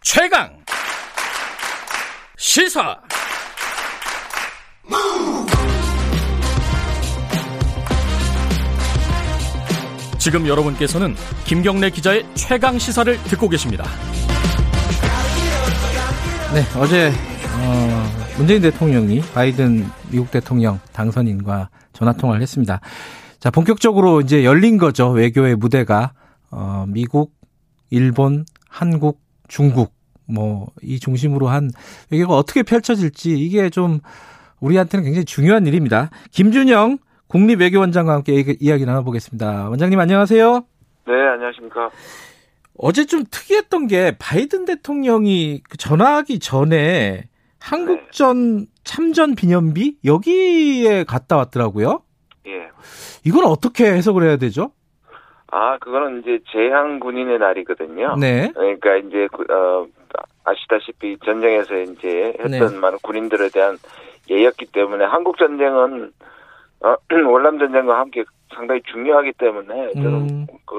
최강 시사 지금 여러분께서는 김경래 기자의 최강 시사를 듣고 계십니다. 네, 어제 어, 문재인 대통령이 바이든 미국 대통령 당선인과 전화 통화를 했습니다. 자, 본격적으로 이제 열린 거죠. 외교의 무대가 어, 미국, 일본, 한국, 중국 뭐 이 중심으로 한 외교가 어떻게 펼쳐질지 이게 좀 우리한테는 굉장히 중요한 일입니다. 김준영 국립외교원장과 함께 이야기 나눠보겠습니다. 원장님 안녕하세요. 네, 안녕하십니까. 어제 좀 특이했던 게 바이든 대통령이 그 전화하기 전에 한국전 네. 참전 기념비 여기에 갔다 왔더라고요. 예. 이건 어떻게 해석을 해야 되죠? 아, 그거는 이제 재향 군인의 날이거든요. 네. 그러니까 이제 어 아시다시피 전쟁에서 이제 했던 네. 많은 군인들에 대한 예였기 때문에 한국 전쟁은 어, 월남 전쟁과 함께 상당히 중요하기 때문에 저는 음. 그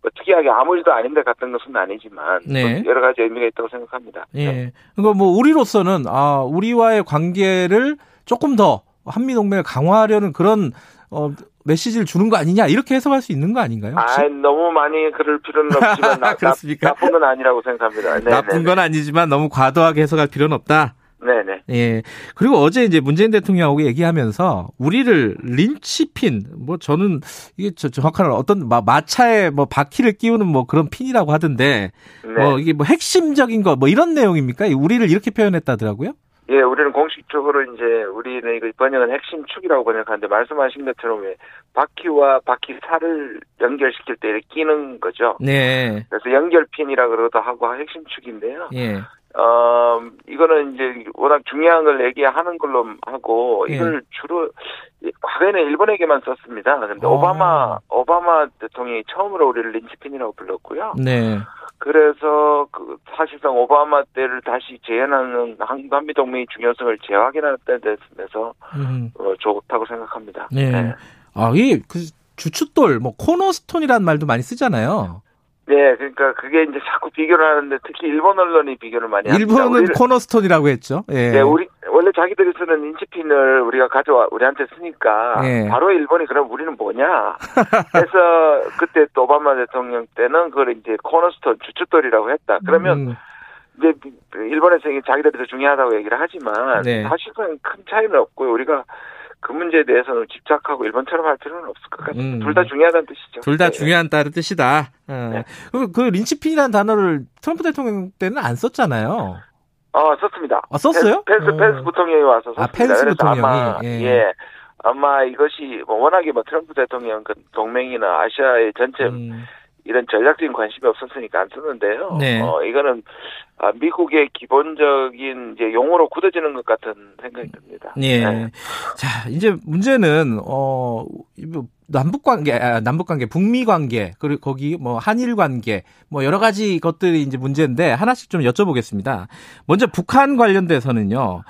뭐, 특이하게 아무 일도 아닌데 갔던 것은 아니지만 네. 여러 가지 의미가 있다고 생각합니다. 예. 네. 그러니까 뭐 우리로서는 아 우리와의 관계를 조금 더 한미 동맹을 강화하려는 그런 어, 메시지를 주는 거 아니냐 이렇게 해석할 수 있는 거 아닌가요? 혹시? 아 너무 많이 그럴 필요는 없지만 나, 그렇습니까? 나쁜 건 아니라고 생각합니다. 네, 나쁜 네, 건 네. 아니지만 너무 과도하게 해석할 필요는 없다. 네네. 예. 그리고 어제 이제 문재인 대통령하고 얘기하면서 우리를 린치핀, 뭐 저는 이게 저 정확한 어떤 마, 마차에 뭐 바퀴를 끼우는 뭐 그런 핀이라고 하던데, 네. 뭐 이게 뭐 핵심적인 거 뭐 이런 내용입니까? 우리를 이렇게 표현했다더라고요? 예, 우리는 공식적으로 이제 우리는 이거 번역은 핵심 축이라고 번역하는데 말씀하신 것처럼 왜 바퀴와 바퀴 살을 연결시킬 때 이렇게 끼는 거죠. 네. 그래서 연결핀이라 그러기도 하고 핵심 축인데요. 예. 어, 이거는 이제 워낙 중요한 걸 얘기하는 걸로 하고, 예. 이걸 주로, 과거에는 일본에게만 썼습니다. 근데 오. 어. 오바마, 오바마 대통령이 처음으로 우리를 린치핀이라고 불렀고요. 네. 그래서 그 사실상 오바마 때를 다시 재현하는 한미 동맹의 중요성을 재확인하는 데 대해서 음. 어, 좋다고 생각합니다. 네. 네. 아, 이 그 주춧돌, 뭐 코너스톤이라는 말도 많이 쓰잖아요. 네, 그러니까 그게 이제 자꾸 비교를 하는데 특히 일본 언론이 비교를 많이 합니다. 일본은 코너스톤이라고 했죠. 예. 네, 우리 원래 자기들이 쓰는 인치핀을 우리가 가져와 우리한테 쓰니까 예. 바로 일본이 그럼 우리는 뭐냐? 그래서 그때 또 오바마 대통령 때는 그걸 이제 코너스톤 주춧돌이라고 했다. 그러면 음. 이제 일본에서 자기들이 더 중요하다고 얘기를 하지만 네. 사실은 큰 차이는 없고요. 우리가 그 문제에 대해서는 집착하고 일본처럼 할 필요는 없을 것 같습니다. 음. 둘다 중요하다는 뜻이죠. 둘다 네. 중요한다는 뜻이다. 어. 네. 그, 그 린치핀이라는 단어를 트럼프 대통령 때는 안 썼잖아요. 어, 썼습니다. 아, 썼어요? 펜스, 어. 펜스 부통령이 와서 썼습니다. 아, 펜스 부통령이. 아마, 예. 예. 아마 이것이 뭐 워낙에 뭐 트럼프 대통령 그 동맹이나 아시아의 전체 음. 이런 전략적인 관심이 없었으니까 안 썼는데요. 네. 어, 이거는 아, 미국의 기본적인 이제 용어로 굳어지는 것 같은 생각이 듭니다. 예. 네. 자, 이제 문제는 어 남북 관계, 아, 남북 관계, 북미 관계, 그리고 거기 뭐 한일 관계, 뭐 여러 가지 것들이 이제 문제인데 하나씩 좀 여쭤보겠습니다. 먼저 북한 관련돼서는요.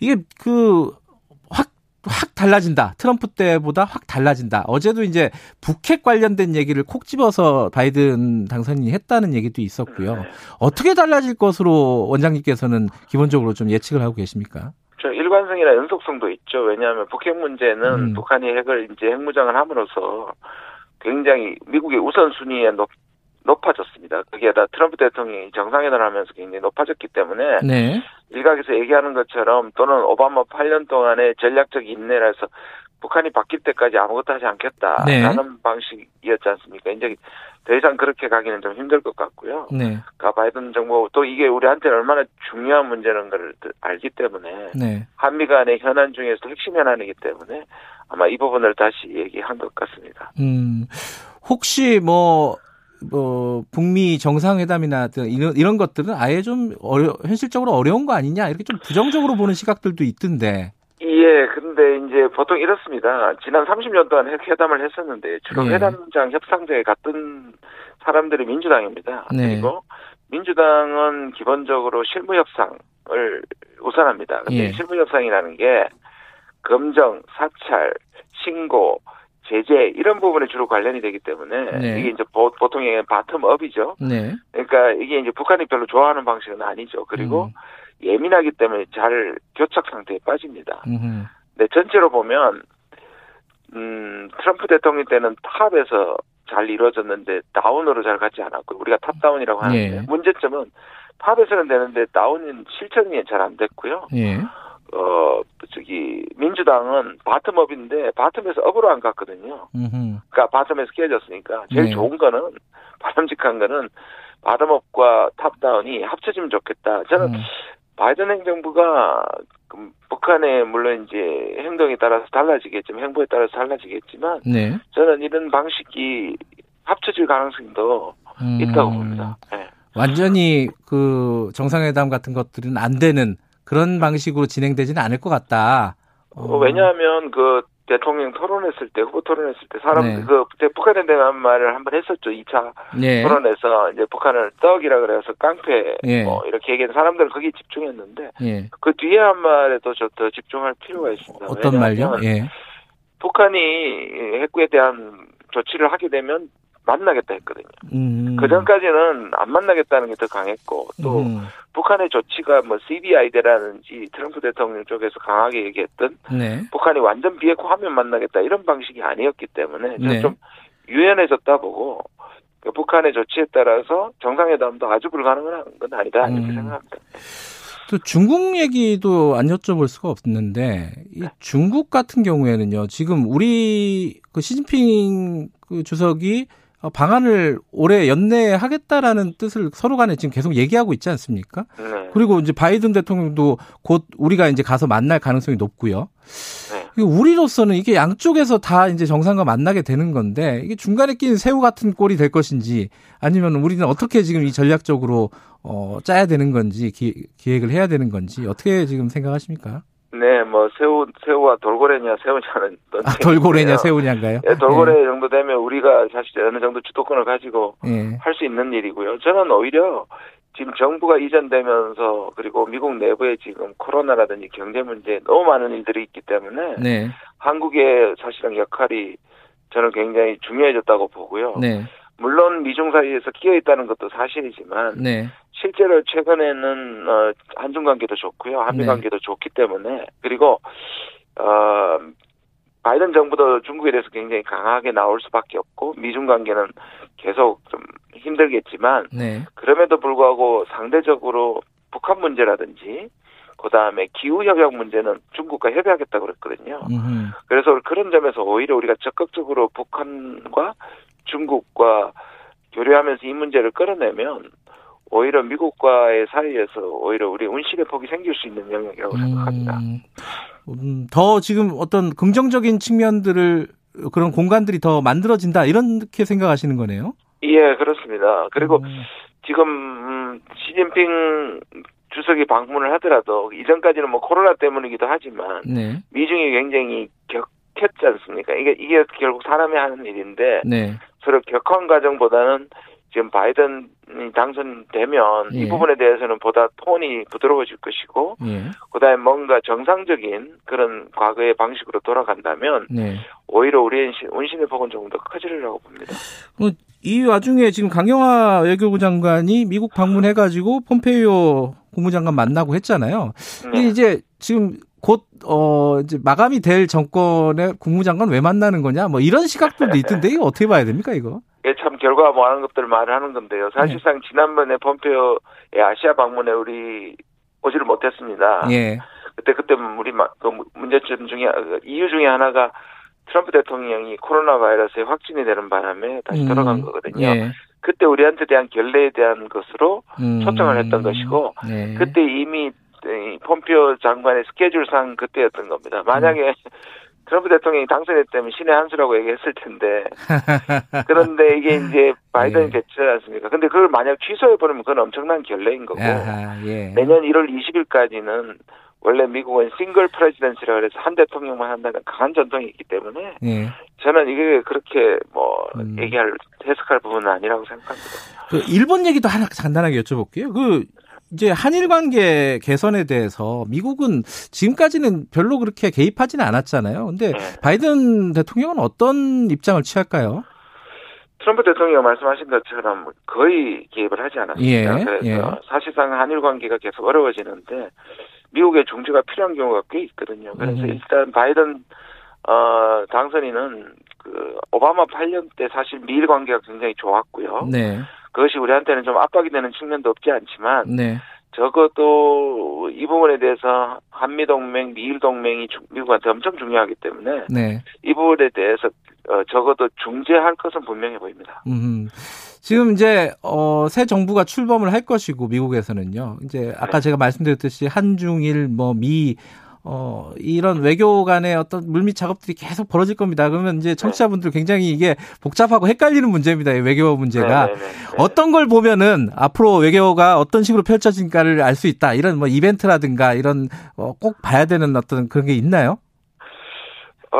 이게 그확 달라진다. 트럼프 때보다 확 달라진다. 어제도 이제 북핵 관련된 얘기를 콕 집어서 바이든 당선인이 했다는 얘기도 있었고요. 네. 어떻게 달라질 것으로 원장님께서는 기본적으로 좀 예측을 하고 계십니까? 저 일관성이나 연속성도 있죠. 왜냐하면 북핵 문제는 음. 북한이 핵을 이제 핵무장을 함으로써 굉장히 미국의 우선순위에 높, 높아졌습니다. 거기에다 트럼프 대통령이 정상회담을 하면서 굉장히 높아졌기 때문에 네. 일각에서 얘기하는 것처럼 또는 오바마 8년 동안의 전략적 인내라서 북한이 바뀔 때까지 아무것도 하지 않겠다라는 네. 방식이었지 않습니까? 이제 더 이상 그렇게 가기는 좀 힘들 것 같고요. 네. 그 바이든 정부 또 이게 우리한테 얼마나 중요한 문제는 걸 알기 때문에 네. 한미 간의 현안 중에서 핵심 현안이기 때문에 아마 이 부분을 다시 얘기한 것 같습니다. 음, 혹시 뭐 뭐 북미 정상회담이나 이런 이런 것들은 아예 좀 어려 현실적으로 어려운 거 아니냐 이렇게 좀 부정적으로 보는 시각들도 있던데. 예, 근데 이제 보통 이렇습니다. 지난 30년 동안 회담을 했었는데 주로 예. 회담장 협상장에 갔던 사람들이 민주당입니다. 네. 그리고 민주당은 기본적으로 실무 협상을 우선합니다. 근데 예. 실무 협상이라는 게 검정, 사찰, 신고, 제재 이런 부분에 주로 관련이 되기 때문에 네. 이게 이제 보, 통의 바텀업이죠. 네. 그러니까 이게 이제 북한이 별로 좋아하는 방식은 아니죠. 그리고 음. 예민하기 때문에 잘 교착 상태에 빠집니다. 음. 근데 전체로 보면 음, 트럼프 대통령 때는 top에서 잘 이루어졌는데 down으로 잘 가지 않았고 우리가 top-down이라고 하는데 예. 문제점은 top에서는 되는데 down은 실천이 잘 안 됐고요. 예. 어 저기 민주당은 bottom-up인데 bottom에서 up으로 안 갔거든요. 음흠. 그러니까 bottom에서 깨졌으니까 제일 네. 좋은 거는 바람직한 거는 bottom-up과 top-down이 합쳐지면 좋겠다. 저는 음. 바이든 행정부가 그 북한의 물론 이제 행동에 따라서 달라지겠지만 행보에 따라서 달라지겠지만 네. 저는 이런 방식이 합쳐질 가능성도 음. 있다고 봅니다. 네. 완전히 그 정상회담 같은 것들은 안 되는 그런 방식으로 진행되지는 않을 것 같다. 어. 왜냐하면 그 대통령 토론했을 때 후보 토론했을 때 사람 네. 그 북한에 대한 말을 한번 했었죠 2차 네. 토론에서 이제 북한을 떡이라 그래서 깡패 네. 뭐 이렇게 얘기한 사람들은 거기에 집중했는데 네. 그 뒤에 한 말에 도더 집중할 필요가 있습니다. 어떤 말요? 예. 북한이 핵구에 대한 조치를 하게 되면 만나겠다 했거든요. 음. 그 전까지는 안 만나겠다는 게 더 강했고 또 음. 북한의 조치가 뭐 CBI대라든지 트럼프 대통령 쪽에서 강하게 얘기했던 네. 북한이 완전 비핵화 하면 만나겠다 이런 방식이 아니었기 때문에 네. 좀 유연해졌다 보고 그 북한의 조치에 따라서 정상회담도 아주 불가능한 건 아니다 이렇게 음. 생각합니다. 또 중국 얘기도 안 여쭤볼 수가 없는데 이 네. 중국 같은 경우에는요 지금 우리 그 시진핑 그 주석이 어, 방안을 올해 연내하겠다라는 뜻을 서로 간에 지금 계속 얘기하고 있지 않습니까? 네. 그리고 이제 바이든 대통령도 곧 우리가 이제 가서 만날 가능성이 높고요. 네. 우리로서는 이게 양쪽에서 다 이제 정상과 만나게 되는 건데 이게 중간에 낀 새우 같은 꼴이 될 것인지 아니면 우리는 어떻게 지금 이 전략적으로 어 짜야 되는 건지 기, 기획을 해야 되는 건지 어떻게 지금 생각하십니까? 네, 뭐 새우 새우와 돌고래냐 새우냐는 아, 돌고래냐 새우냐인가요? 예, 돌고래 네. 정도 되면 우리가 사실 어느 정도 주도권을 가지고 네. 할수 있는 일이고요. 저는 오히려 지금 정부가 이전되면서 그리고 미국 내부에 지금 코로나라든지 경제 문제 너무 많은 일들이 있기 때문에 네. 한국의 사실상 역할이 저는 굉장히 중요해졌다고 보고요. 네. 물론 미중 사이에서 끼어 있다는 것도 사실이지만 네. 실제로 최근에는 어, 한중 관계도 좋고요, 한미 네. 관계도 좋기 때문에 그리고 어, 바이든 정부도 중국에 대해서 굉장히 강하게 나올 수밖에 없고 미중 관계는 계속 좀 힘들겠지만 네. 그럼에도 불구하고 상대적으로 북한 문제라든지 그 다음에 기후 협약 문제는 중국과 협의하겠다고 그랬거든요. 음흠. 그래서 그런 점에서 오히려 우리가 적극적으로 북한과 중국과 교류하면서 이 문제를 끌어내면 오히려 미국과의 사이에서 오히려 우리 운신의 폭이 생길 수 있는 영역이라고 음, 생각합니다. 음, 더 지금 어떤 긍정적인 측면들을 그런 공간들이 더 만들어진다 이렇게 생각하시는 거네요. 예, 그렇습니다. 그리고 음. 지금 음, 시진핑 주석이 방문을 하더라도 이전까지는 뭐 코로나 때문이기도 하지만 네. 미중이 굉장히 격했지 않습니까? 이게 이게 결국 사람이 하는 일인데 네. 서로 격한 과정보다는 지금 바이든이 당선되면 예. 이 부분에 대해서는 보다 톤이 부드러워질 것이고 예. 그다음에 뭔가 정상적인 그런 과거의 방식으로 돌아간다면 네. 오히려 우리의 운신의 폭은 조금 더 커지리라고 봅니다. 뭐, 이 와중에 지금 강영화 외교부 장관이 미국 방문해가지고 폼페이오 국무장관 만나고 했잖아요. 근데 네. 이제 지금 곧, 어, 이제 마감이 될 정권의 국무장관 왜 만나는 거냐? 뭐 이런 시각들도 있던데, 이거 어떻게 봐야 됩니까, 이거? 예, 참 결과 뭐 하는 것들을 말하는 건데요. 사실상 네. 지난번에 폼페오의 아시아 방문에 우리 오지를 못했습니다. 예. 그때 그때 우리 그 문제점 중에 그 이유 중에 하나가 트럼프 대통령이 코로나 바이러스에 확진이 되는 바람에 다시 음. 돌아간 거거든요. 예. 그때 우리한테 대한 결례에 대한 것으로 음. 초청을 했던 것이고 예. 그때 이미 폼페오 장관의 스케줄상 그때였던 겁니다. 만약에 음. 트럼프 대통령이 당선했다면 신의 한 수라고 얘기했을 텐데. 그런데 이게 이제 바이든이 예. 됐지 않습니까? 근데 그걸 만약 취소해 버리면 그건 엄청난 결례인 거고. 아하, 예. 내년 1월 20일까지는 원래 미국은 싱글 프레지던시라 그래서 한 대통령만 한다는 강한 전통이 있기 때문에 예. 저는 이게 그렇게 뭐 음. 얘기할 해석할 부분은 아니라고 생각합니다. 그 일본 얘기도 하나 간단하게 여쭤볼게요. 그 이제 한일 관계 개선에 대해서 미국은 지금까지는 별로 그렇게 개입하지는 않았잖아요. 근데 네. 바이든 대통령은 어떤 입장을 취할까요? 트럼프 대통령 말씀하신 것처럼 거의 개입을 하지 않았습니다. 예, 그래서 예. 사실상 한일 관계가 계속 어려워지는데 미국의 중재가 필요한 경우가 꽤 있거든요. 그래서 음. 일단 바이든 어 당선인은 그 오바마 8년 때 사실 미일 관계가 굉장히 좋았고요. 네. 그것이 우리한테는 좀 압박이 되는 측면도 없지 않지만 네. 적어도 이 부분에 대해서 한미 동맹, 미일 동맹이 중- 미국한테 엄청 중요하기 때문에 네. 이 부분에 대해서 어, 적어도 중재할 것은 분명해 보입니다. 음. 지금 이제 어, 새 정부가 출범을 할 것이고 미국에서는요. 이제 아까 네. 제가 말씀드렸듯이 한중일 뭐 미 어, 이런 외교 간의 어떤 물밑 작업들이 계속 벌어질 겁니다. 그러면 이제 청취자분들 굉장히 이게 복잡하고 헷갈리는 문제입니다. 이 외교 문제가. 네, 네, 네, 네. 어떤 걸 보면은 앞으로 외교가 어떤 식으로 펼쳐진가를 알 수 있다. 이런 뭐 이벤트라든가 이런 어, 꼭 봐야 되는 어떤 그런 게 있나요? 어,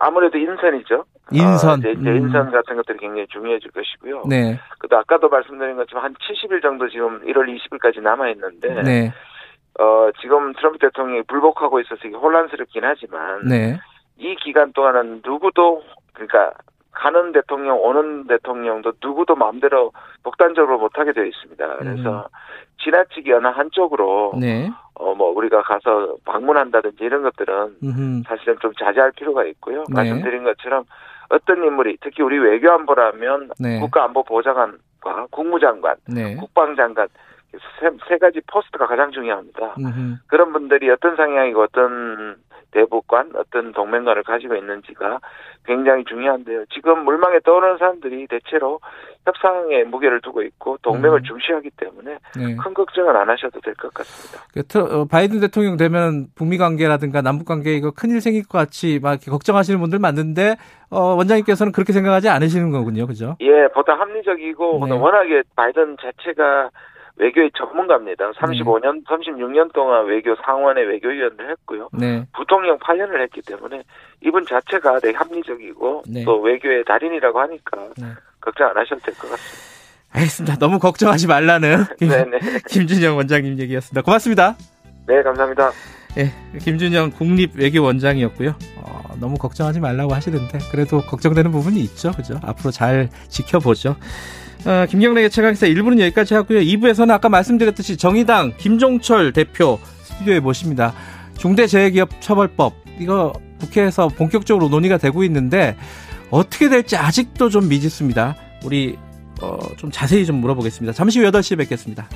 아무래도 인선이죠. 인선. 어, 이제, 이제 음. 인선 같은 것들이 굉장히 중요해질 것이고요. 네. 그도 아까도 말씀드린 것처럼 한 70일 정도 지금 1월 20일까지 남아 있는데 네. 어, 지금 트럼프 대통령이 불복하고 있어서 이게 혼란스럽긴 하지만 네. 이 기간 동안은 누구도 그러니까 가는 대통령 오는 대통령도 누구도 마음대로 독단적으로 못하게 되어 있습니다. 그래서 지나치게 어느 한쪽으로 네. 어뭐 우리가 가서 방문한다든지 이런 것들은 음흠. 사실은 좀 자제할 필요가 있고요. 네. 말씀드린 것처럼 어떤 인물이 특히 우리 외교안보라면 네. 국가안보보좌관과 국무장관, 네. 국방장관 세, 세 가지 포스트가 가장 중요합니다. 음흠. 그런 분들이 어떤 상향이고 어떤 대북관, 어떤 동맹관을 가지고 있는지가 굉장히 중요한데요. 지금 물망에 떠오르는 사람들이 대체로 협상에 무게를 두고 있고 동맹을 음. 중시하기 때문에 네. 큰 걱정은 안 하셔도 될 것 같습니다. 그 트- 어, 바이든 대통령 되면 북미 관계라든가 남북 관계 이거 큰일 생길 것 같이 막 이렇게 걱정하시는 분들 많은데 어, 원장님께서는 그렇게 생각하지 않으시는 거군요, 그죠? 예, 보다 합리적이고 네. 워낙에 바이든 자체가 외교의 전문가입니다. 35년, 36년 동안 외교 상원의 외교위원을 했고요. 네, 부통령 8년을 했기 때문에 이분 자체가 되게 합리적이고 네. 또 외교의 달인이라고 하니까 네. 걱정 안 하셔도 될 것 같습니다. 알겠습니다. 너무 걱정하지 말라는 김, 네네. 김준영 원장님 얘기였습니다. 고맙습니다. 네, 감사합니다. 예, 김준영 국립외교원장이었고요. 어, 너무 걱정하지 말라고 하시는데 그래도 걱정되는 부분이 있죠, 그죠? 앞으로 잘 지켜보죠. 어, 김경래의 최강사 1부는 여기까지 하고요. 2부에서는 아까 말씀드렸듯이 정의당 김종철 대표 스튜디오에 모십니다. 중대재해기업처벌법 이거 국회에서 본격적으로 논의가 되고 있는데 어떻게 될지 아직도 좀 미지수입니다. 우리 어, 좀 자세히 좀 물어보겠습니다. 잠시 후 8시에 뵙겠습니다.